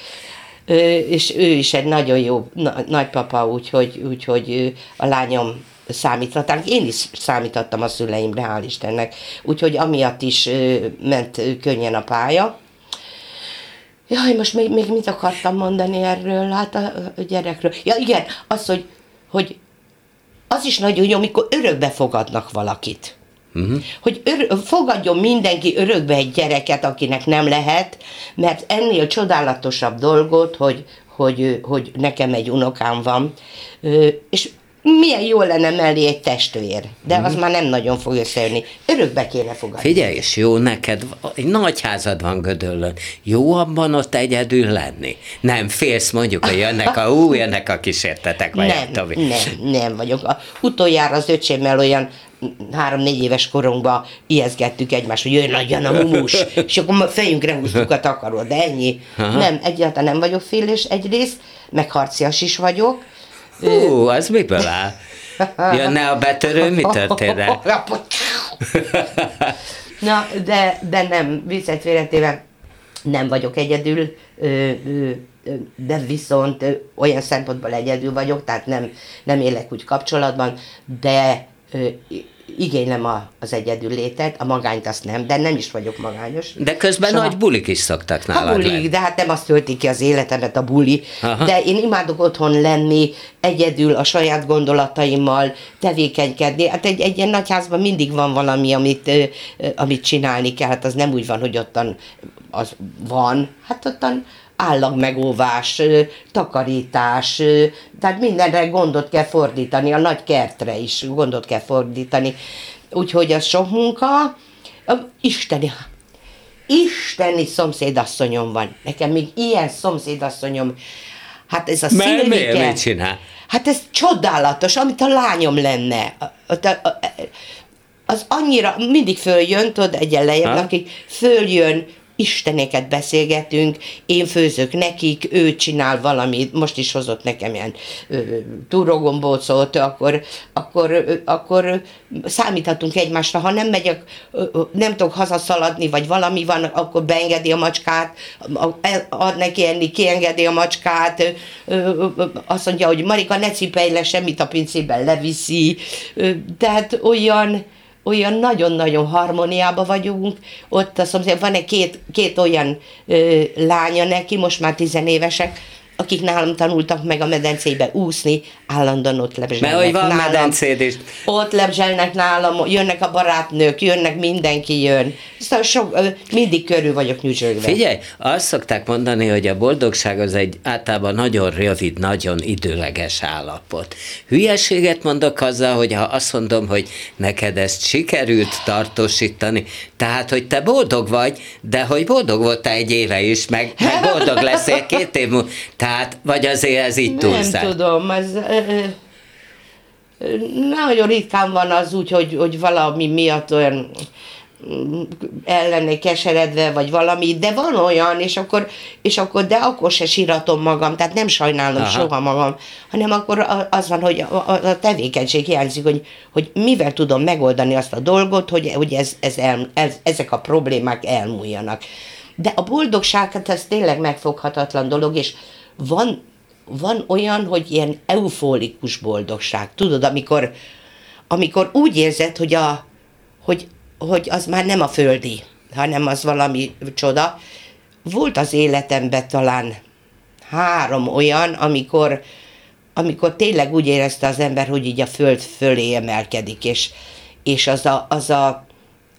és ő is egy nagyon jó nagypapa, úgyhogy, úgyhogy a lányom számíthatnánk. Én is számítottam a szüleimre, hál' Istennek. Úgyhogy amiatt is ment könnyen a pálya. Jaj, most még, még mit akartam mondani erről, hát a, a gyerekről. Ja igen, az, hogy, hogy az is nagyon jó, amikor örökbe fogadnak valakit. Uh-huh. Hogy ör- fogadjon mindenki örökbe egy gyereket, akinek nem lehet, mert ennél csodálatosabb dolgot, hogy, hogy, hogy nekem egy unokám van, és milyen jó lenne mellé egy testvér, de az mm. már nem nagyon fog összejönni. Örökbe kéne fogadni. Figyelj, és jó neked, egy nagy házad van Gödöllön. Jó abban ott egyedül lenni? Nem félsz mondjuk, hogy jönnek a, ú, jönnek a kísértetek, vagy nem, nem, nem vagyok. A, utoljára az öcsémmel olyan három-négy éves korunkban ijeszgettük egymást, hogy jön legyen a mumus, és akkor a fejünkre húztuk a takarót, de ennyi. Aha. Nem, egyáltalán nem vagyok félés egyrészt, meg harcias is vagyok. Hú, az miből áll? Jönne a betörő, mi történne? [laughs] Na, de, de nem, viccet félretéve nem vagyok egyedül, de viszont olyan szempontból egyedül vagyok, tehát nem, nem élek úgy kapcsolatban, de igénylem a, az egyedül létet, a magányt azt nem, de nem is vagyok magányos. De közben Soha... nagy bulik is szoktak nálad A bulik, de hát nem azt tölti ki az életemet a buli, Aha. de én imádok otthon lenni, egyedül a saját gondolataimmal tevékenykedni. Hát egy, egy ilyen nagyházban mindig van valami, amit, amit csinálni kell, hát az nem úgy van, hogy ottan az van, hát ottan állagmegóvás, takarítás, tehát mindenre gondot kell fordítani, a nagy kertre is gondot kell fordítani. Úgyhogy az sok munka, isteni, isteni szomszédasszonyom van. Nekem még ilyen szomszédasszonyom, hát ez a Mert miért mit csinál? Hát ez csodálatos, amit a lányom lenne. Az annyira, mindig följön, tudod, egyen lejjebb, akik följön, istenéket beszélgetünk, én főzök nekik, ő csinál valamit, most is hozott nekem ilyen túrogombócot, akkor, akkor, akkor számíthatunk egymásra, ha nem megyek, nem tudok hazaszaladni, vagy valami van, akkor beengedi a macskát, ad neki enni, kiengedi a macskát, azt mondja, hogy Marika, ne cipelj le semmit a pincében, leviszi, tehát olyan, olyan nagyon-nagyon harmóniában vagyunk. Ott a szomszéd, van egy két, két olyan ö, lánya neki, most már tizenévesek, akik nálam tanultak meg a medencébe úszni, állandóan ott lebzselnek Mert hogy van nálam. medencéd is. Ott lebzselnek nálam, jönnek a barátnők, jönnek, mindenki jön. Szóval sok, mindig körül vagyok nyüzsögve. Figyelj, azt szokták mondani, hogy a boldogság az egy általában nagyon rövid, nagyon időleges állapot. Hülyeséget mondok azzal, hogy ha azt mondom, hogy neked ezt sikerült tartósítani, tehát, hogy te boldog vagy, de hogy boldog voltál egy éve is, meg, meg boldog leszél két év múlva, tehát, vagy azért ez így Nem túlzás. tudom, ez nagyon ritkán van az úgy, hogy, hogy valami miatt olyan mm, ellene keseredve, vagy valami, de van olyan, és akkor, és akkor de akkor se síratom magam, tehát nem sajnálom Aha. Soha magam, hanem akkor az van, hogy a, a, a tevékenység hiányzik, hogy, hogy mivel tudom megoldani azt a dolgot, hogy, hogy ez, ez el, ez, ezek a problémák elmúljanak. De a boldogság, hát ez tényleg megfoghatatlan dolog, és van, van olyan, hogy ilyen eufórikus boldogság, tudod, amikor, amikor úgy érzed, hogy, a, hogy, hogy az már nem a földi, hanem az valami csoda. Volt az életemben talán három olyan, amikor, amikor tényleg úgy érezte az ember, hogy így a föld fölé emelkedik, és, és az a, az a,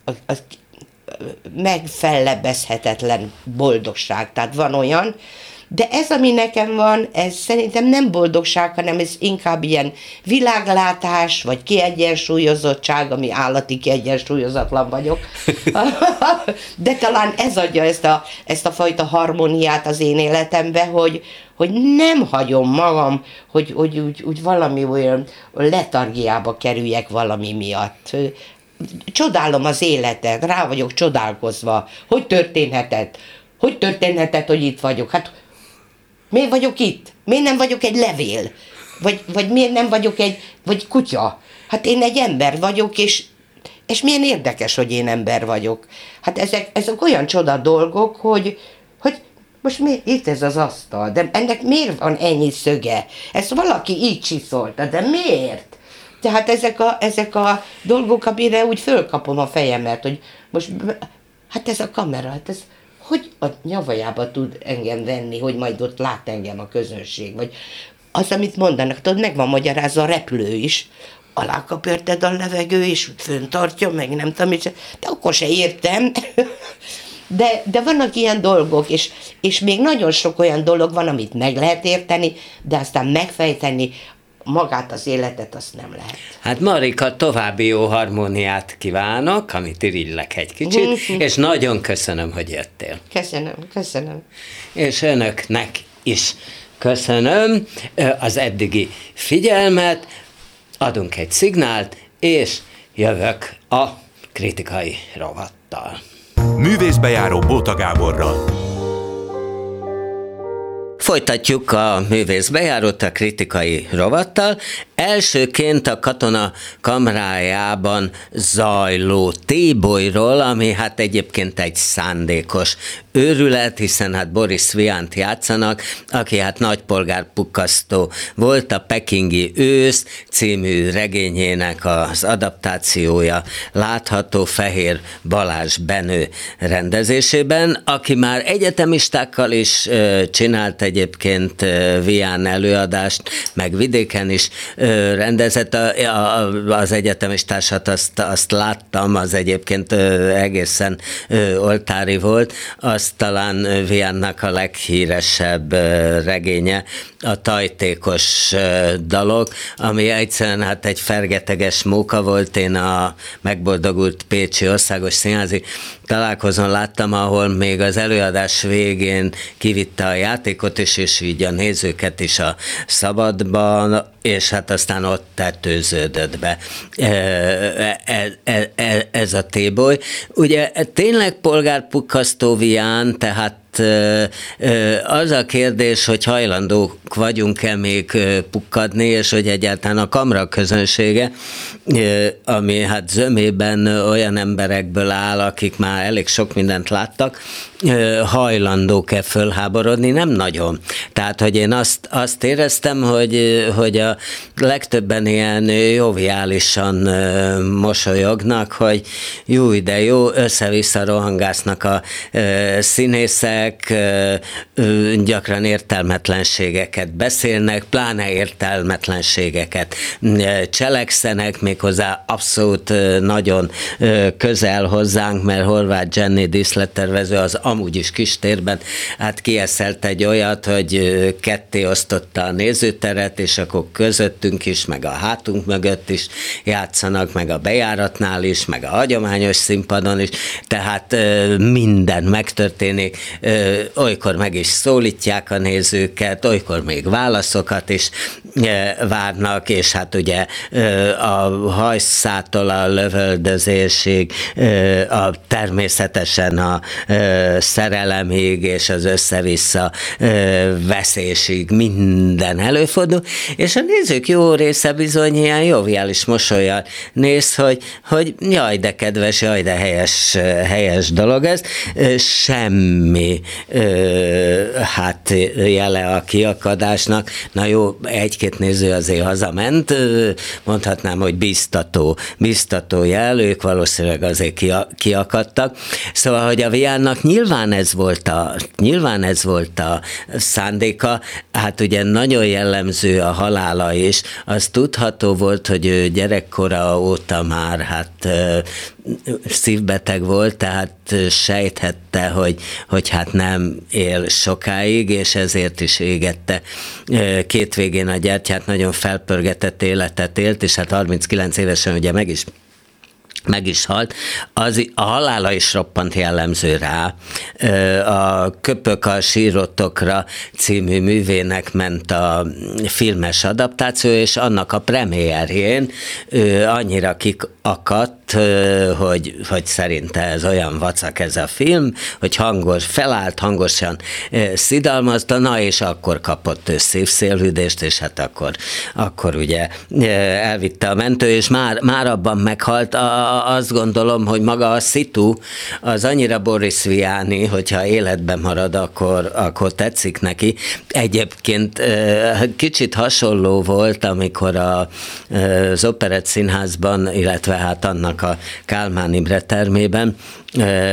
a, a megfellebbezhetetlen boldogság. Tehát van olyan, de ez, ami nekem van, ez szerintem nem boldogság, hanem ez inkább ilyen világlátás, vagy kiegyensúlyozottság, ami állati kiegyensúlyozatlan vagyok. [laughs] De talán ez adja ezt a, ezt a fajta harmóniát az én életembe, hogy, hogy nem hagyom magam, hogy, hogy úgy, úgy valami olyan letargiába kerüljek valami miatt csodálom az életet, rá vagyok csodálkozva, hogy történhetett, hogy történhetett, hogy itt vagyok. Hát miért vagyok itt? Miért nem vagyok egy levél? Vagy, vagy miért nem vagyok egy, vagy kutya? Hát én egy ember vagyok, és, és milyen érdekes, hogy én ember vagyok. Hát ezek, ezek olyan csoda dolgok, hogy, hogy most mi, itt ez az asztal, de ennek miért van ennyi szöge? Ezt valaki így csiszolta, de miért? Tehát ezek a, ezek a dolgok, amire úgy fölkapom a fejemet, hogy most, hát ez a kamera, hát ez hogy a nyavajába tud engem venni, hogy majd ott lát engem a közönség, vagy az, amit mondanak, tudod, meg van magyarázva a repülő is, alá a levegő, és föntartja, meg nem tudom, és, de akkor se értem. [laughs] De, de vannak ilyen dolgok, és, és még nagyon sok olyan dolog van, amit meg lehet érteni, de aztán megfejteni magát az életet, azt nem lehet. Hát Marika, további jó harmóniát kívánok, amit irigylek egy kicsit, és nagyon köszönöm, hogy jöttél. Köszönöm, köszönöm. És önöknek is köszönöm az eddigi figyelmet, adunk egy szignált, és jövök a kritikai rovattal. Művészbejáró Bóta Gáborral. Folytatjuk a művész bejárót a kritikai rovattal. Elsőként a katona kamrájában zajló tébolyról, ami hát egyébként egy szándékos őrület, hiszen hát Boris Viant játszanak, aki hát nagypolgárpukkasztó volt, a Pekingi ősz című regényének az adaptációja látható Fehér Balázs Benő rendezésében, aki már egyetemistákkal is csinált egyébként Vián előadást, meg vidéken is rendezett. Az egyetemistársat, azt, azt láttam, az egyébként egészen oltári volt, az talán ö, Viánnak a leghíresebb regénye, a tajtékos dalok, ami egyszerűen hát egy fergeteges móka volt, én a megboldogult Pécsi Országos Színházi találkozón láttam, ahol még az előadás végén kivitte a játékot is, és így a nézőket is a szabadban, és hát aztán ott tetőződött be e, e, e, ez a téboly. Ugye tényleg polgárpukkasztó tehát az a kérdés, hogy hajlandók vagyunk-e még pukkadni, és hogy egyáltalán a kamra közönsége, ami hát zömében olyan emberekből áll, akik már elég sok mindent láttak, hajlandók-e fölháborodni, nem nagyon. Tehát, hogy én azt, azt éreztem, hogy, hogy a legtöbben ilyen joviálisan mosolyognak, hogy jó, de jó, össze-vissza rohangásznak a színészek, gyakran értelmetlenségeket beszélnek, pláne értelmetlenségeket cselekszenek, méghozzá abszolút nagyon közel hozzánk, mert Horváth Jenny díszlettervező az amúgy is kistérben, hát kieszelt egy olyat, hogy ketté osztotta a nézőteret, és akkor közöttünk is, meg a hátunk mögött is játszanak, meg a bejáratnál is, meg a hagyományos színpadon is, tehát minden megtörténik, olykor meg is szólítják a nézőket, olykor még válaszokat is várnak, és hát ugye a hajszától a lövöldözésig, a természetesen a szerelemig és az össze-vissza veszésig minden előfordul, és a nézők jó része bizony ilyen joviális mosolyal néz, hogy, hogy jaj, de kedves, jaj, de helyes, helyes dolog ez. Semmi hát jele a kiakadásnak. Na jó, egy-két néző azért hazament, mondhatnám, hogy biztató, biztató jel, ők valószínűleg azért kiakadtak. Szóval, hogy a Viánnak nyilván ez volt a, nyilván ez volt a szándéka, hát ugye nagyon jellemző a halála is, az tudható volt, hogy ő gyerekkora óta már hát szívbeteg volt, tehát sejthette, hogy, hogy hát nem él sokáig, és ezért is égette két végén a gyertyát, nagyon felpörgetett életet élt, és hát 39 évesen ugye meg is meg is halt, az, a halála is roppant jellemző rá. A Köpök a sírotokra című művének ment a filmes adaptáció, és annak a premierjén annyira kikakat, hogy, hogy szerinte ez olyan vacak ez a film, hogy hangos, felállt, hangosan szidalmazta, na és akkor kapott ő szívszélhűdést, és hát akkor, akkor ugye elvitte a mentő, és már, már abban meghalt. A, azt gondolom, hogy maga a szitu az annyira Boris Viáni, hogyha életben marad, akkor, akkor tetszik neki. Egyébként kicsit hasonló volt, amikor a, az Operett Színházban, illetve hát annak a Kálmán Imre termében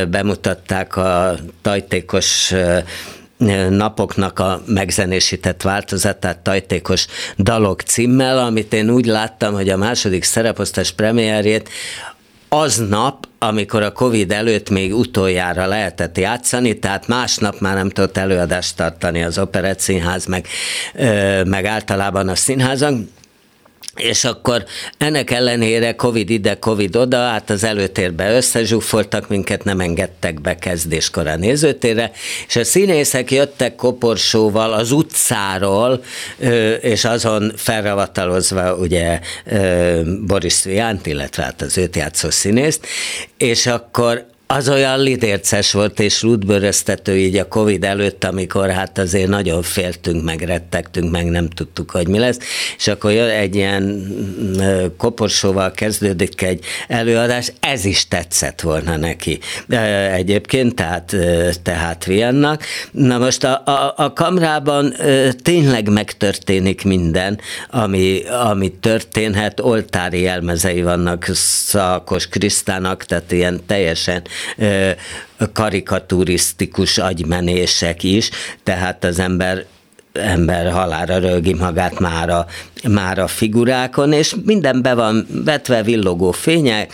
bemutatták a tajtékos napoknak a megzenésített változatát tajtékos dalok címmel, amit én úgy láttam, hogy a második szereposztás premierjét aznap, amikor a Covid előtt még utoljára lehetett játszani, tehát másnap már nem tudott előadást tartani az Operett Színház, meg, meg általában a színházak, és akkor ennek ellenére Covid ide, Covid oda, hát az előtérbe összezsúfoltak minket, nem engedtek be kezdéskor a nézőtérre, és a színészek jöttek koporsóval az utcáról, és azon felravatalozva ugye Boris Viánt, illetve hát az őt játszó színészt, és akkor az olyan lidérces volt és rútbőröztető így a Covid előtt, amikor hát azért nagyon féltünk, meg rettegtünk, meg nem tudtuk, hogy mi lesz, és akkor jön egy ilyen koporsóval kezdődik egy előadás, ez is tetszett volna neki egyébként, tehát, tehát Viennak. Na most a, a, a kamrában tényleg megtörténik minden, ami, ami történhet, oltári jelmezei vannak Szakos Krisztának, tehát ilyen teljesen karikaturisztikus agymenések is, tehát az ember ember halára rögi magát már a, már a figurákon, és minden be van vetve villogó fények,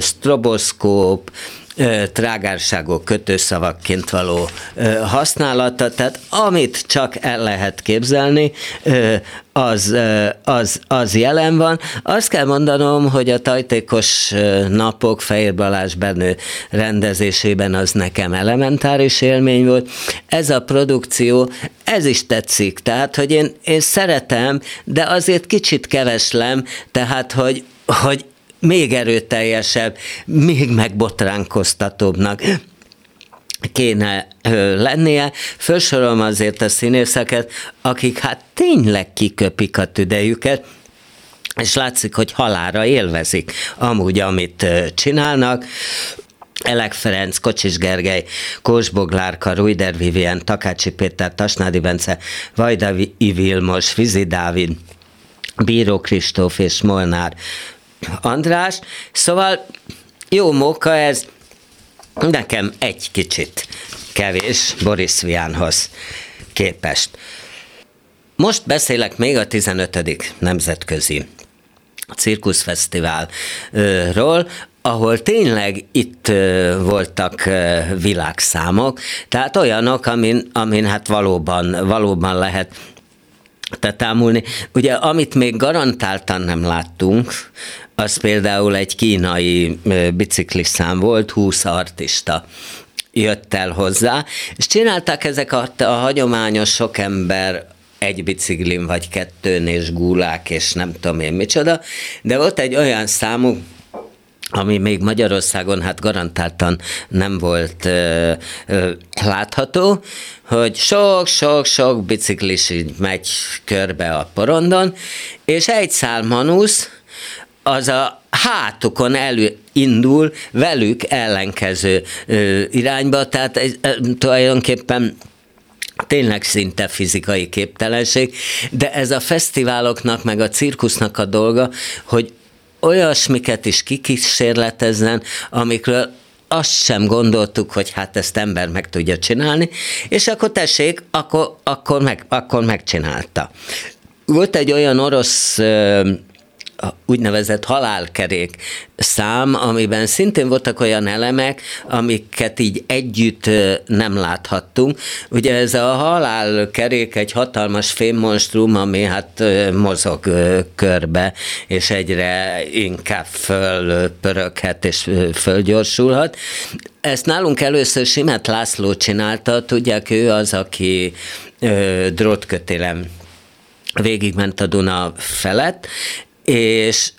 stroboszkóp, trágárságok kötőszavakként való használata, tehát amit csak el lehet képzelni, az, az, az jelen van. Azt kell mondanom, hogy a tajtékos napok Fehér Balázs Benő rendezésében az nekem elementáris élmény volt. Ez a produkció, ez is tetszik, tehát, hogy én, én szeretem, de azért kicsit keveslem, tehát, hogy, hogy még erőteljesebb, még megbotránkoztatóbbnak kéne lennie. Felsorolom azért a színészeket, akik hát tényleg kiköpik a tüdejüket, és látszik, hogy halára élvezik amúgy, amit csinálnak. Elek Ferenc, Kocsis Gergely, Kós Boglárka, Rujder Vivien, Takácsi Péter, Tasnádi Bence, Vajda Vilmos, Vizi Dávid, Bíró Kristóf és Molnár András. Szóval jó móka ez, nekem egy kicsit kevés Boris Vianhoz képest. Most beszélek még a 15. nemzetközi cirkuszfesztiválról, ahol tényleg itt voltak világszámok, tehát olyanok, amin, amin hát valóban, valóban lehet támulni. Ugye, amit még garantáltan nem láttunk, az például egy kínai bicikliszám volt, 20 artista jött el hozzá, és csinálták ezek a, a hagyományos sok ember egy biciklin vagy kettőn, és gulák, és nem tudom én micsoda, de volt egy olyan számú, ami még Magyarországon hát garantáltan nem volt ö, ö, látható, hogy sok-sok-sok biciklis így megy körbe a porondon, és egy szál manusz, az a hátukon elindul velük ellenkező irányba, tehát ez, ö, tulajdonképpen tényleg szinte fizikai képtelenség, de ez a fesztiváloknak, meg a cirkusznak a dolga, hogy olyasmiket is kikísérletezzen, amikről azt sem gondoltuk, hogy hát ezt ember meg tudja csinálni, és akkor tessék, akkor, akkor, meg, akkor megcsinálta. Volt egy olyan orosz úgynevezett halálkerék szám, amiben szintén voltak olyan elemek, amiket így együtt nem láthattunk. Ugye ez a halálkerék egy hatalmas fémmonstrum, ami hát mozog körbe, és egyre inkább fölpöröghet és fölgyorsulhat. Ezt nálunk először Simet László csinálta, tudják, ő az, aki drótkötélem végigment a Duna felett, és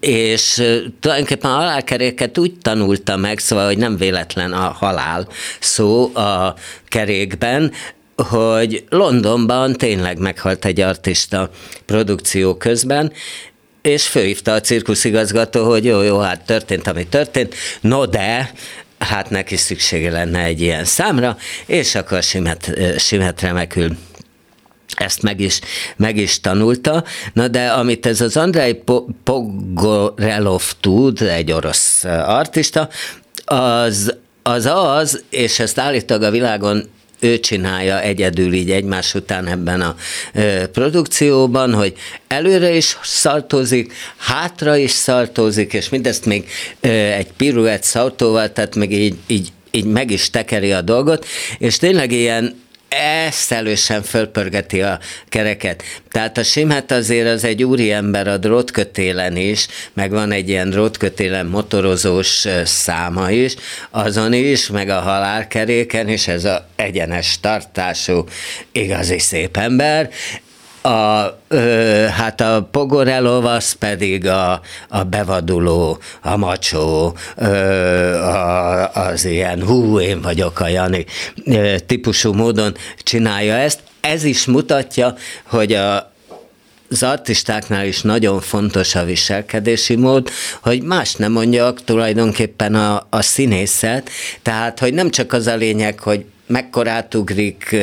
és tulajdonképpen a halálkeréket úgy tanulta meg, szóval, hogy nem véletlen a halál szó a kerékben, hogy Londonban tényleg meghalt egy artista produkció közben, és főhívta a cirkuszigazgató, hogy jó, jó, hát történt, ami történt, no de, hát neki szüksége lenne egy ilyen számra, és akkor Simet, Simet remekül ezt meg is, meg is tanulta. Na de amit ez az Andrei Pogorelov tud, egy orosz artista, az az, az és ezt állítólag a világon ő csinálja egyedül így egymás után ebben a ö, produkcióban, hogy előre is szaltozik, hátra is szaltozik, és mindezt még egy piruett szaltóval, tehát még így, így így meg is tekeri a dolgot, és tényleg ilyen eszelősen fölpörgeti a kereket. Tehát a Simhet azért az egy úriember a drótkötélen is, meg van egy ilyen drótkötélen motorozós száma is, azon is, meg a halálkeréken is ez a egyenes tartású igazi szép ember, a, ö, hát a Pogorelov az pedig a, a bevaduló, a macsó, ö, a, az ilyen hú, én vagyok a Jani ö, típusú módon csinálja ezt. Ez is mutatja, hogy a, az artistáknál is nagyon fontos a viselkedési mód, hogy más nem mondjak, tulajdonképpen a, a színészet, tehát, hogy nem csak az a lényeg, hogy mekkorát ugrik,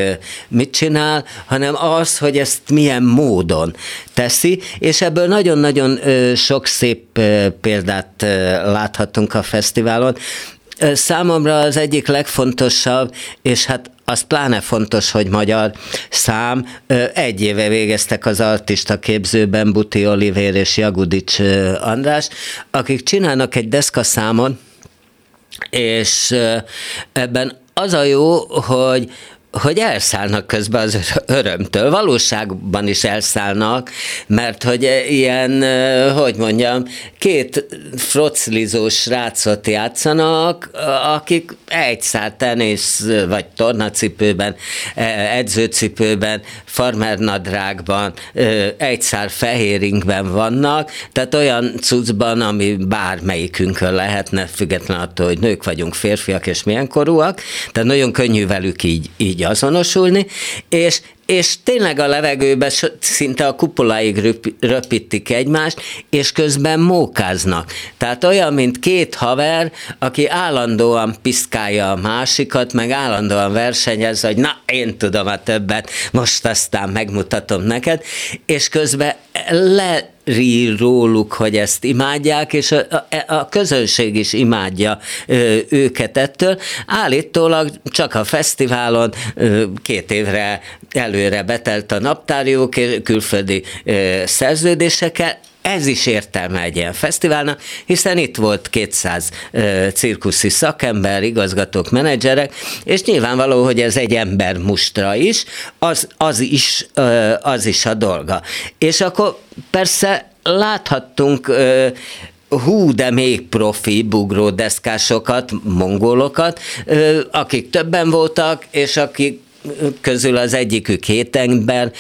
mit csinál, hanem az, hogy ezt milyen módon teszi, és ebből nagyon-nagyon sok szép példát láthatunk a fesztiválon. Számomra az egyik legfontosabb, és hát az pláne fontos, hogy magyar szám. Egy éve végeztek az artista képzőben Buti Olivér és Jagudics András, akik csinálnak egy deszkaszámon, és ebben az a jó, hogy hogy elszállnak közben az örömtől. Valóságban is elszállnak, mert hogy ilyen, hogy mondjam, két froclizós srácot játszanak, akik egy szár tenisz vagy tornacipőben, edzőcipőben, farmernadrágban, egy szár fehéringben vannak, tehát olyan cuccban, ami bármelyikünkön lehetne, független attól, hogy nők vagyunk, férfiak és milyen korúak, tehát nagyon könnyű velük így, így így azonosulni, és és tényleg a levegőbe szinte a kupoláig röpítik egymást, és közben mókáznak. Tehát olyan, mint két haver, aki állandóan piszkálja a másikat, meg állandóan versenyez, hogy na, én tudom a többet, most aztán megmutatom neked, és közben le rír róluk, hogy ezt imádják, és a, a, a közönség is imádja ö, őket ettől. Állítólag csak a fesztiválon ö, két évre előre betelt a naptárjuk külföldi ö, szerződésekkel, ez is értelme egy ilyen fesztiválnak, hiszen itt volt 200 ö, cirkuszi szakember, igazgatók, menedzserek, és nyilvánvaló, hogy ez egy ember mustra is, az, az, is, ö, az is a dolga. És akkor persze láthattunk ö, hú, de még profi bugródeszkásokat, mongolokat, akik többen voltak, és akik közül az egyikük hét ember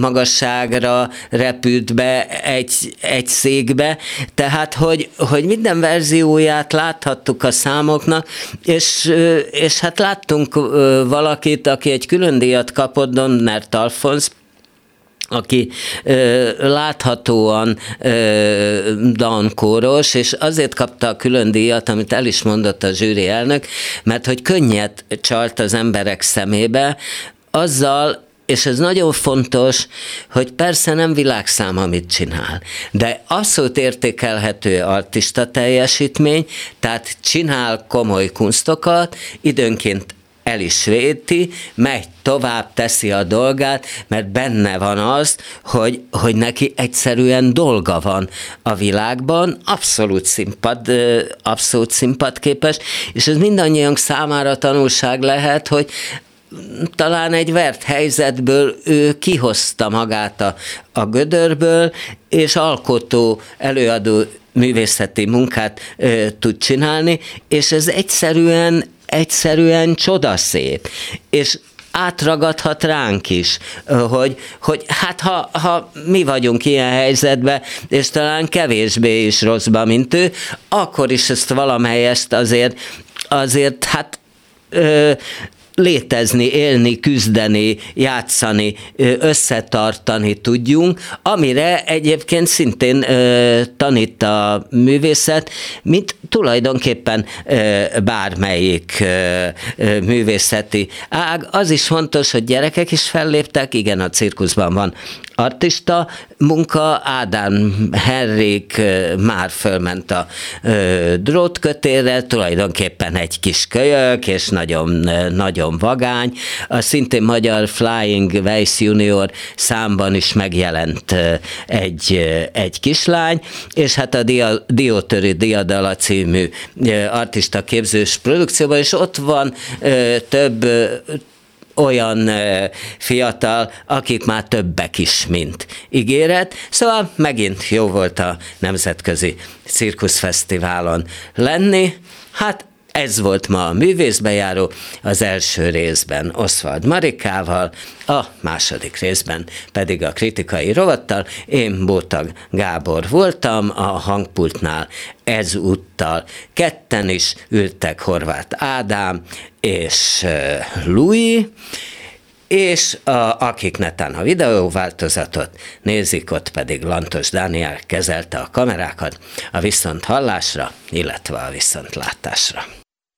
magasságra repült be egy, egy székbe, tehát hogy, hogy minden verzióját láthattuk a számoknak, és, és hát láttunk valakit, aki egy külön díjat kapott, Donner Talfons, aki ö, láthatóan ö, dankóros, és azért kapta a külön díjat, amit el is mondott a zsűri elnök, mert hogy könnyet csalt az emberek szemébe, azzal, és ez nagyon fontos, hogy persze nem világszám, amit csinál, de abszolút értékelhető artista teljesítmény, tehát csinál komoly kunstokat, időnként el is véti, megy tovább, teszi a dolgát, mert benne van az, hogy, hogy neki egyszerűen dolga van a világban, abszolút színpad, abszolút színpadképes, és ez mindannyiunk számára tanulság lehet, hogy talán egy vert helyzetből ő kihozta magát a, a gödörből, és alkotó, előadó művészeti munkát ö, tud csinálni, és ez egyszerűen egyszerűen csodaszép. És átragadhat ránk is, hogy, hogy hát ha, ha mi vagyunk ilyen helyzetben, és talán kevésbé is rosszban, mint ő, akkor is ezt valamelyest azért, azért hát ö, létezni, élni, küzdeni, játszani, összetartani tudjunk, amire egyébként szintén tanít a művészet, mint tulajdonképpen bármelyik művészeti ág. Az is fontos, hogy gyerekek is felléptek, igen, a cirkuszban van artista munka, Ádám Henrik már fölment a drótkötérre, tulajdonképpen egy kis kölyök, és nagyon, nagyon vagány. A szintén magyar Flying Weiss Junior számban is megjelent egy, egy kislány, és hát a Dia, Diótöri Diadala című artista képzős produkcióban, és ott van több olyan fiatal, akik már többek is, mint ígéret. Szóval megint jó volt a Nemzetközi Cirkuszfesztiválon lenni. Hát ez volt ma a művészbejáró, az első részben Oswald Marikával, a második részben pedig a kritikai rovattal. Én Bótag Gábor voltam a hangpultnál ezúttal. Ketten is ültek Horváth Ádám és Louis, és a, akik netán a videóváltozatot nézik, ott pedig Lantos Dániel kezelte a kamerákat a viszont hallásra, illetve a viszontlátásra.